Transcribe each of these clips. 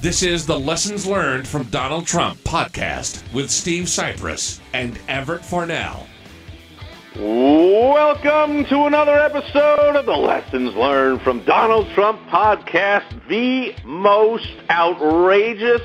This is the Lessons Learned from Donald Trump podcast with Steve Sipress and Everett Farnell. Welcome to another episode of the Lessons Learned from Donald Trump podcast, the most outrageous,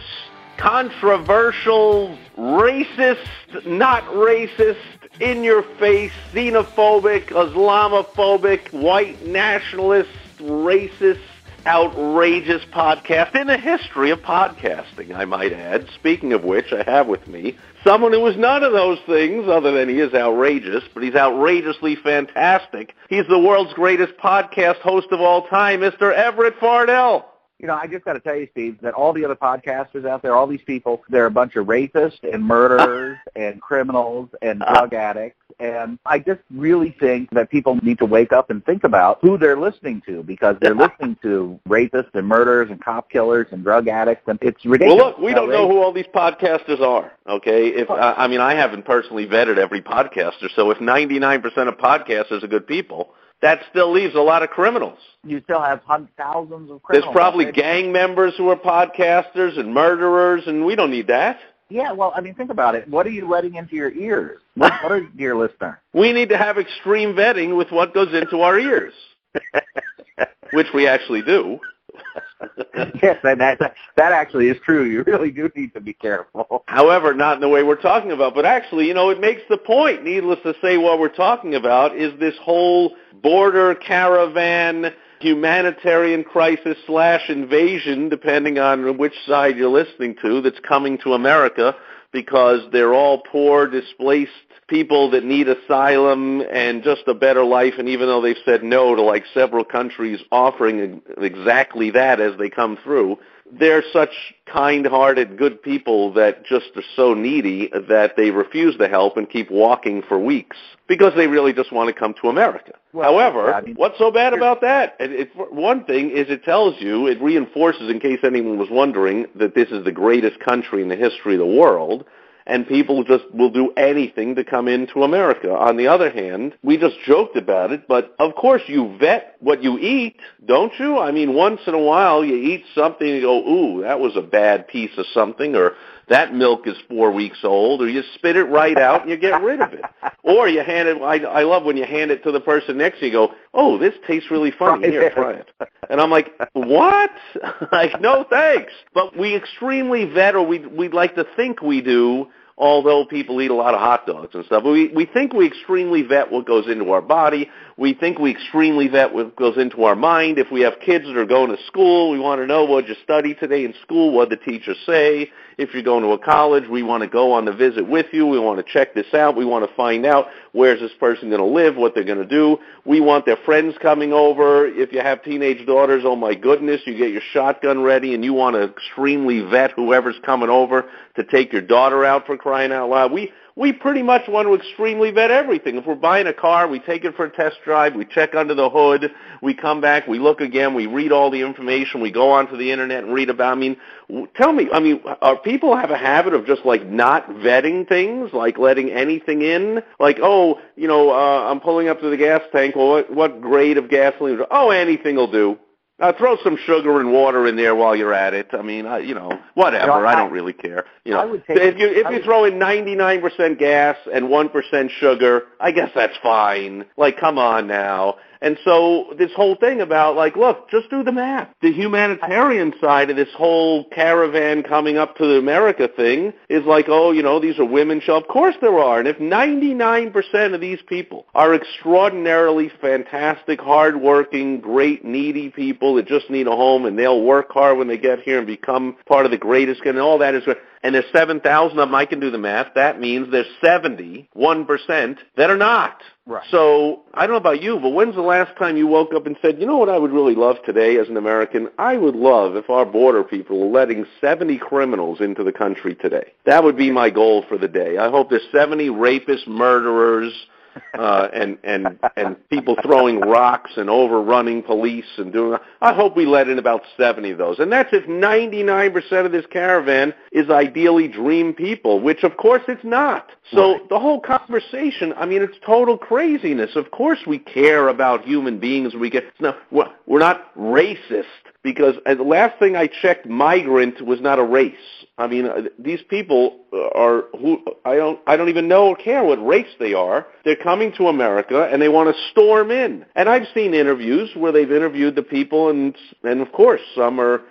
controversial, racist, not racist, in your face, xenophobic, Islamophobic, white nationalist, racist, outrageous podcast in the history of podcasting, I might add. Speaking of which, I have with me someone who is none of those things other than he is outrageous, but he's outrageously fantastic. He's the world's greatest podcast host of all time, Mr. Everett Farnell. You know, I just got to tell you, Steve, that all the other podcasters out there, all these people, they're a bunch of rapists and murderers and criminals and uh. drug addicts. And I just really think that people need to wake up and think about who they're listening to because they're listening to rapists and murderers and cop killers and drug addicts, and it's ridiculous. Well, look, we don't know who all these podcasters are. Okay, if I I mean, I haven't personally vetted every podcaster, so if 99% of podcasters are good people, that still leaves a lot of criminals. You still have thousands of criminals. There's probably gang members who are podcasters and murderers, and we don't need that. Yeah, well, I mean, think about it. What are you letting into your ears? What, what are dear listener? We need to have extreme vetting with what goes into our ears, which we actually do. yes, that, that that actually is true. You really do need to be careful. However, not in the way we're talking about. But actually, you know, it makes the point, needless to say, what we're talking about is this whole border caravan humanitarian crisis slash invasion, depending on which side you're listening to, that's coming to America because they're all poor, displaced people that need asylum and just a better life. And even though they've said no to like several countries offering exactly that as they come through, they're such kind-hearted, good people that just are so needy that they refuse to help and keep walking for weeks because they really just want to come to America. Well, However, yeah, I mean- what's so bad about that? It, it, one thing is it tells you, it reinforces, in case anyone was wondering, that this is the greatest country in the history of the world and people just will do anything to come into America. On the other hand, we just joked about it, but of course you vet what you eat, don't you? I mean, once in a while you eat something and you go, ooh, that was a bad piece of something, or that milk is four weeks old, or you spit it right out and you get rid of it. Or you hand it, I, I love when you hand it to the person next to you, go, oh, this tastes really funny, here, try it. And I'm like, what? like, no thanks. But we extremely vet, or we we'd like to think we do, although people eat a lot of hot dogs and stuff. We, we think we extremely vet what goes into our body. We think we extremely vet what goes into our mind. If we have kids that are going to school, we want to know what you study today in school, what the teachers say. If you're going to a college, we want to go on the visit with you. We want to check this out. We want to find out where's this person going to live, what they're going to do. We want their friends coming over. If you have teenage daughters, oh my goodness, you get your shotgun ready and you want to extremely vet whoever's coming over to take your daughter out for crying out loud. We we pretty much want to extremely vet everything. If we're buying a car, we take it for a test drive, we check under the hood, we come back, we look again, we read all the information, we go onto the internet and read about. I mean, tell me, I mean, are people have a habit of just like not vetting things, like letting anything in? Like, oh, you know, uh, I'm pulling up to the gas tank. Well, what, what grade of gasoline? Oh, anything will do. Uh, throw some sugar and water in there while you're at it. I mean, I, you know, whatever. You know, I I- don't really care. You know, I would take- if you if I you would- throw in 99% gas and 1% sugar, I guess that's fine. Like, come on now. And so this whole thing about like, look, just do the math. The humanitarian side of this whole caravan coming up to America thing is like, oh, you know, these are women show. Of course there are. And if 99% of these people are extraordinarily fantastic, hardworking, great, needy people that just need a home and they'll work hard when they get here and become part of the greatest, and all that is, and there's 7,000 of them, I can do the math. That means there's 71% that are not. Right. So I don't know about you, but when's the last time you woke up and said, you know what I would really love today as an American? I would love if our border people were letting 70 criminals into the country today. That would be my goal for the day. I hope there's 70 rapists, murderers, uh, and and and people throwing rocks and overrunning police and doing. I hope we let in about seventy of those, and that's if ninety nine percent of this caravan is ideally dream people, which of course it's not. So Right. the whole conversation, I mean, it's total craziness. Of course we care about human beings. We get no, we're not racist because the last thing I checked, migrant was not a race. I mean, uh, these people are who I don't I don't even know or care what race they are. They're coming to America and they want to storm in. And I've seen interviews where they've interviewed the people, and and of course some are.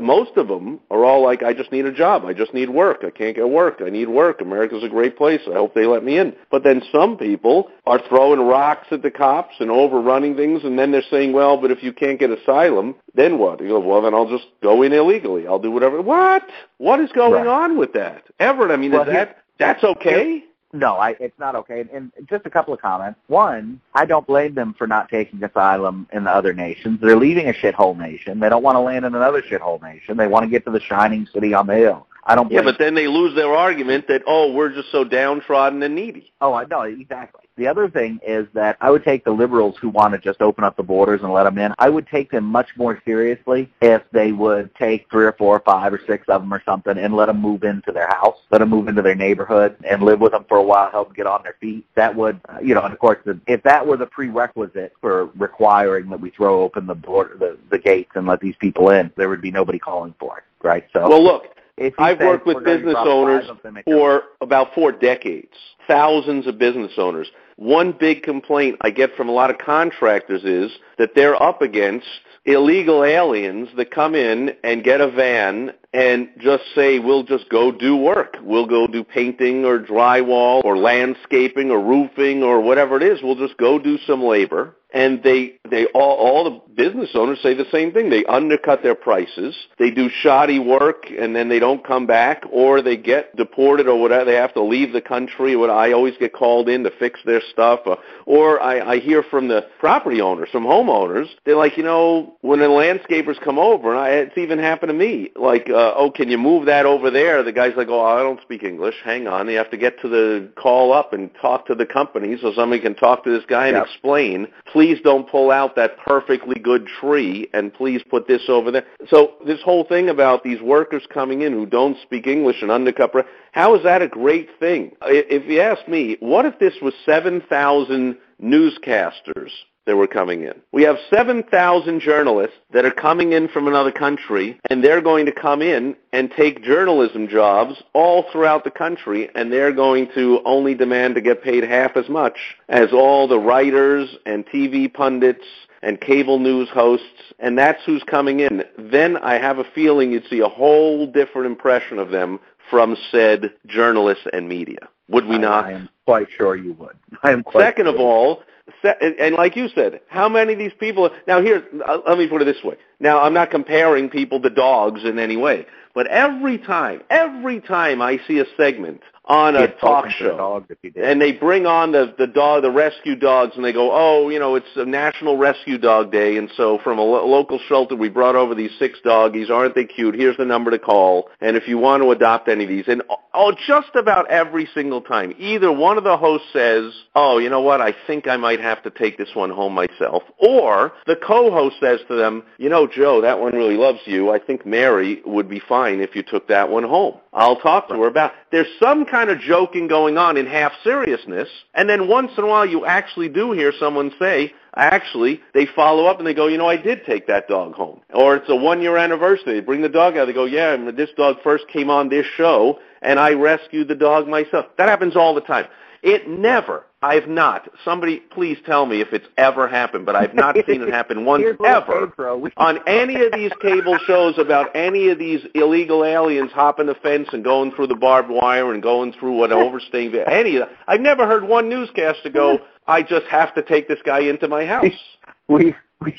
Most of them are all like, I just need a job. I just need work. I can't get work. I need work. America's a great place. I hope they let me in. But then some people are throwing rocks at the cops and overrunning things, and then they're saying, well, but if you can't get asylum, then what? You go, well, then I'll just go in illegally. I'll do whatever. What? What is going Right. on with that? Everett, I mean, Well, is that, that's okay? No, I, it's not okay. And, and just a couple of comments. One, I don't blame them for not taking asylum in the other nations. They're leaving a shithole nation. They don't want to land in another shithole nation. They want to get to the shining city on the hill. I don't Yeah, blame but then they lose their argument that, oh, we're just so downtrodden and needy. Oh, I know exactly. The other thing is that I would take the liberals who want to just open up the borders and let them in. I would take them much more seriously if they would take three or four or five or six of them or something and let them move into their house, let them move into their neighborhood and live with them for a while, help them get on their feet. That would, you know, and of course, the, if that were the prerequisite for requiring that we throw open the border, the, the gates and let these people in, there would be nobody calling for it, right? So Well, look, I've worked with business owners five of them, it for about four decades, thousands of business owners. One big complaint I get from a lot of contractors is that they're up against illegal aliens that come in and get a van and just say, we'll just go do work. We'll go do painting or drywall or landscaping or roofing or whatever it is. We'll just go do some labor. And they, they all, all the business owners say the same thing. They undercut their prices. They do shoddy work and then they don't come back or they get deported or whatever. They have to leave the country. What I always get called in to fix their stuff. Or, or I, I hear from the property owners, from homeowners. They're like, you know, when the landscapers come over, and I, it's even happened to me, like, uh, oh, can you move that over there? The guy's like, oh, I don't speak English. Hang on. You have to get to the call up and talk to the company so somebody can talk to this guy and Yep. explain, please don't pull out that perfectly good tree and please put this over there. So this whole thing about these workers coming in who don't speak English and undercut, how is that a great thing? If you ask me, what if this was 7,000 newscasters that were coming in. We have 7,000 journalists that are coming in from another country, and they're going to come in and take journalism jobs all throughout the country, and they're going to only demand to get paid half as much as all the writers and TV pundits and cable news hosts, and that's who's coming in. Then I have a feeling you'd see a whole different impression of them from said journalists and media. Would we not? I am quite sure you would. I am quite Second of all, and- like you said, how many of these people? Now here, uh, let me put it this way. Now I'm not comparing people to dogs in any way, but every time, every time I see a segment on a talk show, dogs if did. and they bring on the the dog, the rescue dogs, and they go, oh, you know, it's a National Rescue Dog Day, and so from a lo- local shelter, we brought over these six doggies. Aren't they cute? Here's the number to call, and if you want to adopt any of these, and oh, just about every single time, either one of the hosts says, oh, you know what, I think I might have to take this one home myself, or the co-host says to them, you know, Joe, that one really loves you. I think Mary would be fine if you took that one home. I'll talk to her about. There's some kind of joking going on in half seriousness, and then once in a while you actually do hear someone say, actually, they follow up and they go, you know, I did take that dog home. Or it's a one-year anniversary. They bring the dog out. They go, yeah, this dog first came on this show, and I rescued the dog myself. That happens all the time. It never, I've not, somebody please tell me if it's ever happened, but I've not seen it happen once ever on any of these cable shows about any of these illegal aliens hopping the fence and going through the barbed wire and going through what overstaying any of that. I've never heard one newscaster go, I just have to take this guy into my house. we we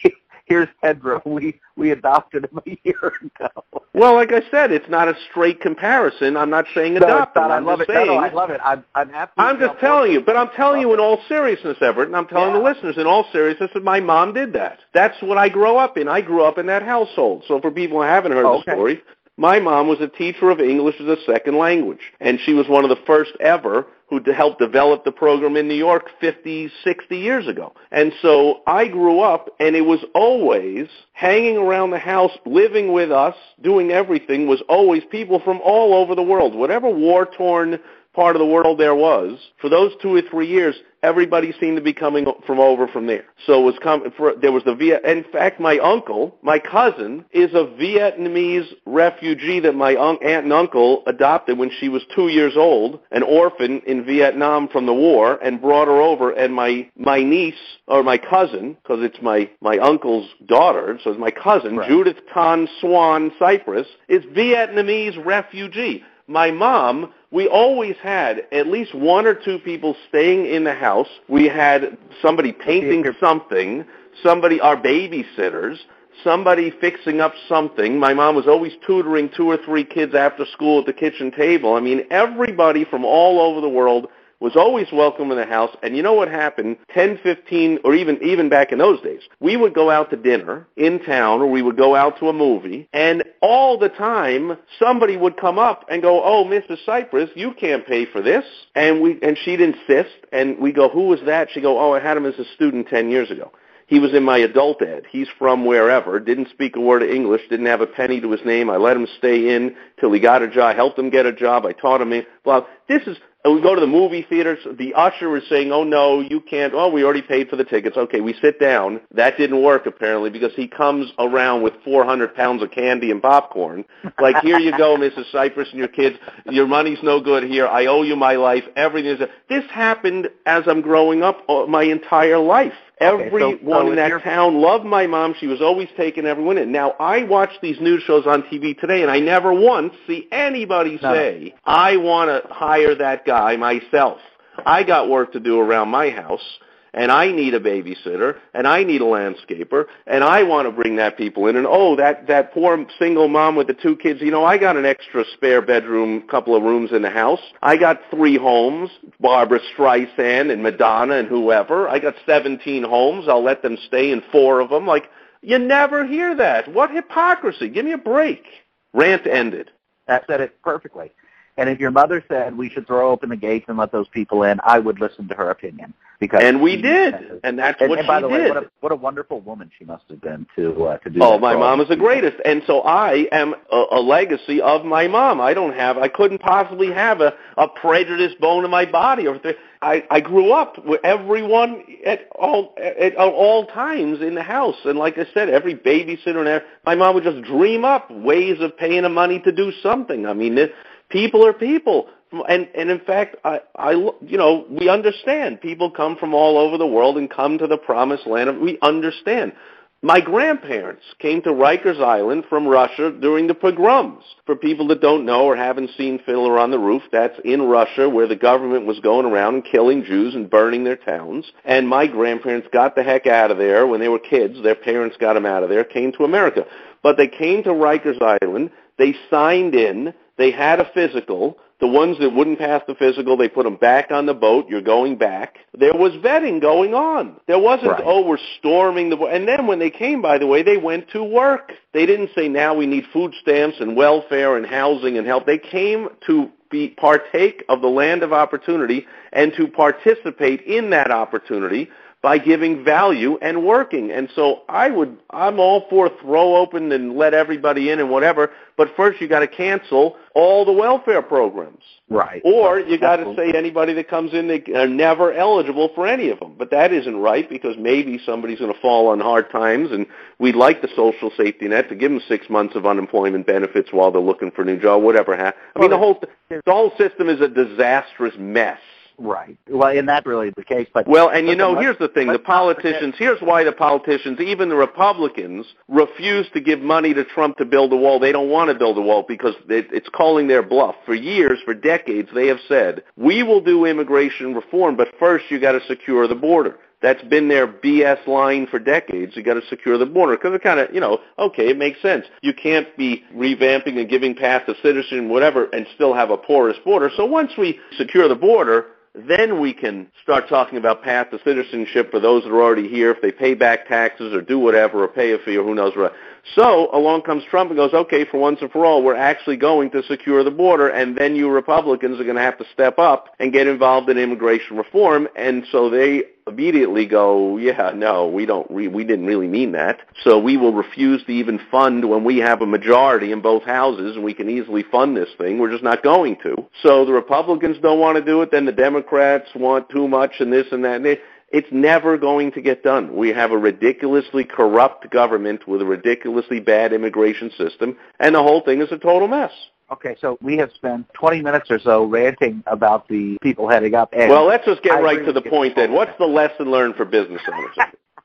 here's Pedro. We we adopted him a year ago. Well, like I said, it's not a straight comparison. I'm not saying No, adopt not. him. I I'm love it. Saying. no, I love it. I'm I'm happy. I'm just telling you, but I'm telling you in all seriousness, Everett, and I'm telling the listeners in all seriousness that my mom did that. That's what I grew up in. I grew up in that household. So for people who haven't heard Oh, the okay. story, my mom was a teacher of English as a second language, and she was one of the first ever who helped develop the program in New York 50, 60 years ago. And so I grew up, and it was always hanging around the house, living with us, doing everything, was always people from all over the world. Whatever war-torn part of the world there was, for those two or three years, everybody seemed to be coming from over from there. So it was com- for, there was the Viet. In fact, my uncle, my cousin, is a Vietnamese refugee that my un- aunt and uncle adopted when she was two years old, an orphan in Vietnam from the war, and brought her over. And my my niece or my cousin, because it's my my uncle's daughter, so it's my cousin Right. Judith Tan Swan Sipress, is Vietnamese refugee my mom, we always had at least one or two people staying in the house. We had somebody painting something, somebody, our babysitters, somebody fixing up something. My mom was always tutoring two or three kids after school at the kitchen table. I mean, everybody from all over the world was always welcome in the house. And you know what happened? 10, 15, or even even back in those days, we would go out to dinner in town, or we would go out to a movie, and all the time somebody would come up and go, "Oh, Mrs. Sipress, you can't pay for this," and we and she'd insist, and we go, "Who was that?" She go, "Oh, I had him as a student 10 years ago." He was in my adult ed. He's from wherever. Didn't speak a word of English. Didn't have a penny to his name. I let him stay in till he got a job. Helped him get a job. I taught him. Well, this is. And we go to the movie theaters. The usher is saying, "Oh no, you can't." Oh, we already paid for the tickets. Okay, we sit down. That didn't work apparently because he comes around with 400 pounds of candy and popcorn. Like, here you go, Mrs. Sipress and your kids. Your money's no good here. I owe you my life. Everything is. This happened as I'm growing up uh, my entire life. Okay, Everyone so- so in that you're- town loved my mom. She was always taking everyone in. Now I watch these news shows on TV today, and I never once see anybody No. say, "I want to hire that guy myself." I got work to do around my house, and I need a babysitter, and I need a landscaper, and I want to bring that people in. And oh, that that poor single mom with the two kids. You know, I got an extra spare bedroom, couple of rooms in the house. I got three homes: Barbra Streisand and Madonna and whoever. I got 17 homes. I'll let them stay in four of them. Like you never hear that. What hypocrisy! Give me a break. Rant ended. That said it perfectly. And if your mother said we should throw open the gates and let those people in, I would listen to her opinion because And we did, and that's And, what and she by the way, did. what a what a wonderful woman she must have been to uh, to do. Oh, my mom is the greatest, and so I am a, a legacy of my mom. I don't have, I couldn't possibly have a, a prejudiced bone in my body. Or th- I, I grew up with everyone at all at, at all times in the house, and like I said, every babysitter and every, my mom would just dream up ways of paying the money to do something. I mean, the, people are people. And and in fact, I I you know we understand people come from all over the world and come to the promised land. We understand. My grandparents came to Rikers Island from Russia during the pogroms. For people that don't know or haven't seen Fiddler on the Roof, that's in Russia where the government was going around and killing Jews and burning their towns. And my grandparents got the heck out of there when they were kids. Their parents got them out of there, came to America. But they came to Rikers Island. They signed in. They had a physical. The ones that wouldn't pass the physical, they put them back on the boat. You're going back. There was vetting going on. There wasn't, Right. oh, we're storming the boat. And then when they came, by the way, they went to work. They didn't say now we need food stamps and welfare and housing and help. They came to be partake of the land of opportunity and to participate in that opportunity by giving value and working. And so I would, I'm all for throw open and let everybody in and whatever, but first you got to cancel all the welfare programs. Right. Or you got to say anybody that comes in, they are never eligible for any of them. But that isn't right because maybe somebody's going to fall on hard times, and we'd like the social safety net to give them six months of unemployment benefits while they're looking for a new job, whatever. I mean, the whole the whole system is a disastrous mess. Right. Well, and that's really the case. But Well, and you know, here's the thing: the let's not forget- politicians. Here's why the politicians, even the Republicans, refuse to give money to Trump to build a wall. They don't want to build a wall because it, it's calling their bluff. For years, for decades, they have said, "We will do immigration reform, but first you got to secure the border." that's been their BS line for decades. You got to secure the border because it kind of, you know, okay, it makes sense. You can't be revamping and giving path to citizen, whatever, and still have a porous border. So once we secure the border, then we can start talking about path to citizenship for those that are already here if they pay back taxes or do whatever or pay a fee or who knows what. So along comes Trump and goes, okay, for once and for all, we're actually going to secure the border, and then you Republicans are going to have to step up and get involved in immigration reform. And so they immediately go, yeah, no, we don't, re- we didn't really mean that. So we will refuse to even fund when we have a majority in both houses, and we can easily fund this thing. We're just not going to. So the Republicans don't want to do it, then the Democrats want too much, and this and that. And they, it's never going to get done. We have a ridiculously corrupt government with a ridiculously bad immigration system, and the whole thing is a total mess. Okay, so we have spent 20 minutes or so ranting about the people heading up. And well, let's just get I right to the point then. What's the lesson learned for business owners?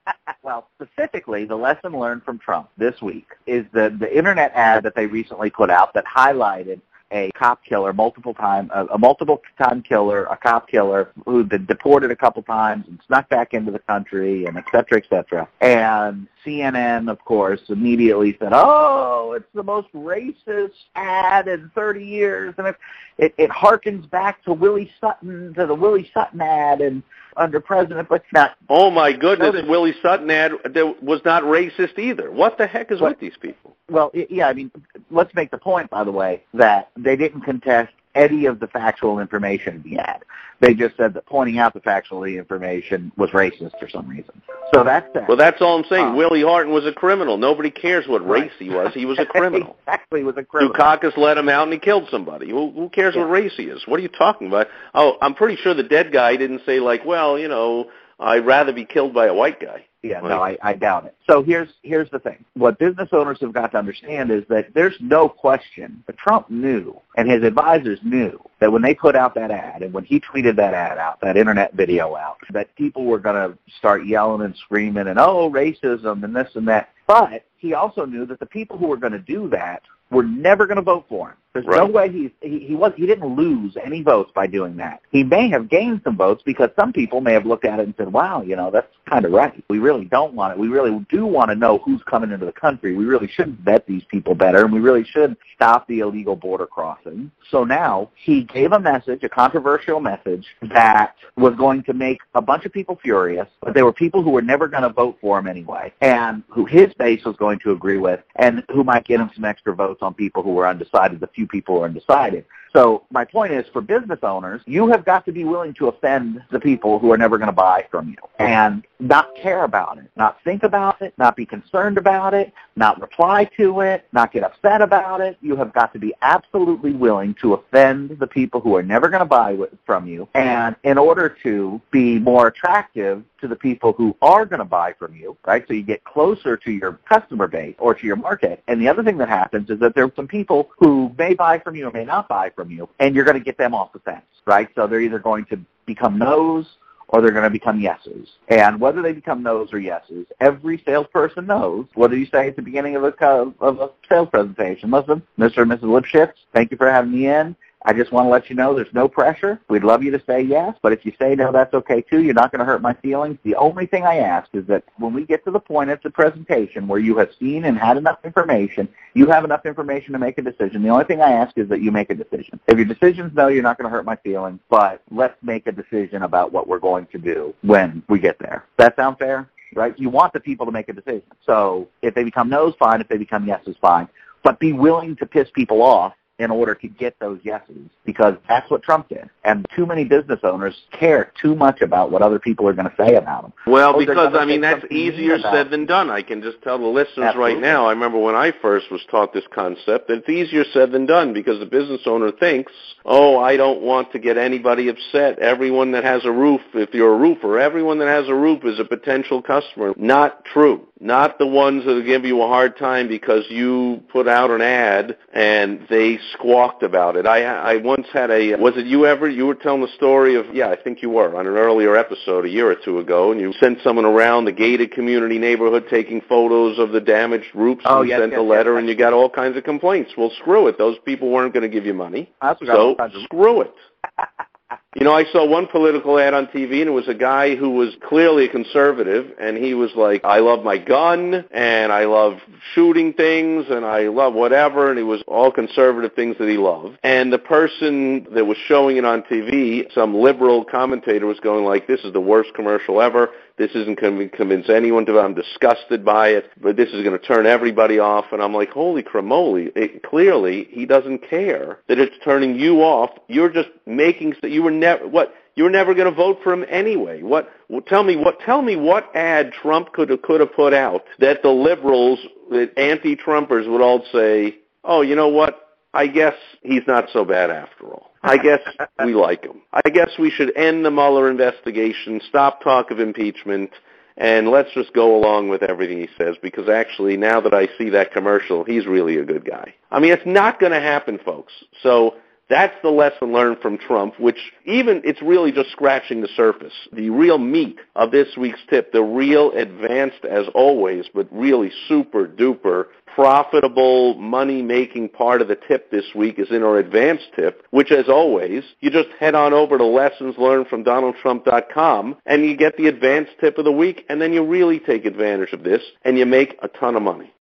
well, specifically, the lesson learned from Trump this week is the the internet ad that they recently put out that highlighted a cop killer, multiple time, a, a multiple time killer, a cop killer who'd been deported a couple times and snuck back into the country, and et cetera, et cetera. And CNN, of course, immediately said, "Oh, it's the most racist ad in 30 years," and it it, it harkens back to Willie Sutton, to the Willie Sutton ad, and under President Bush. Now, oh my goodness, Willie Sutton ad that was not racist either. What the heck is What- with these people? Well, yeah, I mean, let's make the point, by the way, that they didn't contest any of the factual information in the ad. They just said that pointing out the factual information was racist for some reason. So that's that. Well, that's all I'm saying. Oh. Willie Horton was a criminal. Nobody cares what Right. race he was. He was a criminal. exactly, he was a criminal. Dukakis let him out and he killed somebody. Who, who cares Yeah. what race he is? What are you talking about? Oh, I'm pretty sure the dead guy didn't say like, well, you know, I'd rather be killed by a white guy. Yeah, no, I, I doubt it. So here's here's the thing. What business owners have got to understand is that there's no question that Trump knew and his advisors knew that when they put out that ad and when he tweeted that ad out, that internet video out, that people were going to start yelling and screaming and oh racism and this and that. But he also knew that the people who were going to do that were never going to vote for him. There's no way he's, he he was he didn't lose any votes by doing that. He may have gained some votes because some people may have looked at it and said, "Wow, you know that's kind of right. We really don't want it. We really do want to know who's coming into the country. We really should vet these people better, and we really should stop the illegal border crossing." So now he gave a message, a controversial message that was going to make a bunch of people furious, but they were people who were never going to vote for him anyway, and who his base was going to agree with, and who might get him some extra votes on people who were undecided, the few people are undecided. So my point is, for business owners, you have got to be willing to offend the people who are never going to buy from you and not care about it, not think about it, not be concerned about it, not reply to it, not get upset about it. You have got to be absolutely willing to offend the people who are never going to buy from you. And in order to be more attractive to the people who are going to buy from you, right? So you get closer to your customer base or to your market. And the other thing that happens is that there are some people who may buy from you or may not buy from you, and you're going to get them off the fence, right? So they're either going to become no's or they're going to become yeses. And whether they become no's or yeses, every salesperson knows. What do you say at the beginning of a, of a sales presentation? Listen, Mr. and Mrs. Lipschitz, thank you for having me in. I just want to let you know there's no pressure. We'd love you to say yes, but if you say no, that's okay too. You're not going to hurt my feelings. The only thing I ask is that when we get to the point at the presentation where you have seen and had enough information, you have enough information to make a decision. The only thing I ask is that you make a decision. If your decision's no, you're not going to hurt my feelings, but let's make a decision about what we're going to do when we get there. That sound fair? Right? You want the people to make a decision. So if they become no's, fine. If they become yeses, fine. But be willing to piss people off in order to get those yeses because that's what Trump did. And too many business owners care too much about what other people are going to say about them. Well, because I mean that's easier said than done. I can just tell the listeners right now. I remember when I first was taught this concept that it's easier said than done because the business owner thinks, "Oh, I don't want to get anybody upset. Everyone that has a roof, if you're a roofer, everyone that has a roof is a potential customer." Not true. Not the ones that give you a hard time because you put out an ad and they squawked about it. I I once had a was it you ever you were telling the story of yeah I think you were on an earlier episode a year or two ago and you sent someone around the gated community neighborhood taking photos of the damaged roofs Oh, and yes, sent yes, a yes. letter and you got all kinds of complaints. Well, screw it. Those people weren't going to give you money, so all kinds of screw it. You know, I saw one political ad on TV, and it was a guy who was clearly a conservative, and he was like, I love my gun, and I love shooting things, and I love whatever, and it was all conservative things that he loved. And the person that was showing it on TV, some liberal commentator was going like, this is the worst commercial ever. This isn't going to convince anyone to. I'm disgusted by it, but this is going to turn everybody off. And I'm like, holy cremoli! It, clearly, he doesn't care that it's turning you off. You're just making. You were never what you were never going to vote for him anyway. What? Tell me what? Tell me what ad Trump could have could have put out that the liberals, the anti-Trumpers, would all say, "Oh, you know what? I guess he's not so bad after all." I guess we like him. I guess we should end the Mueller investigation, stop talk of impeachment, and let's just go along with everything he says because actually now that I see that commercial, he's really a good guy. I mean, it's not going to happen, folks. So that's the lesson learned from Trump, which even it's really just scratching the surface. The real meat of this week's tip, the real advanced as always, but really super duper profitable money making part of the tip this week is in our advanced tip, which as always, you just head on over to lessons learned from donaldtrump.com and you get the advanced tip of the week and then you really take advantage of this and you make a ton of money.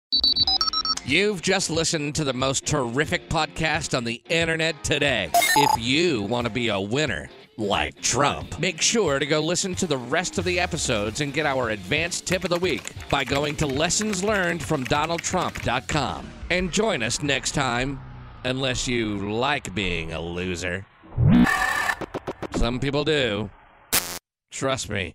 You've just listened to the most terrific podcast on the internet today. If you want to be a winner, like Trump. Make sure to go listen to the rest of the episodes and get our advanced tip of the week by going to lessons learned from. And join us next time, unless you like being a loser. Some people do. Trust me.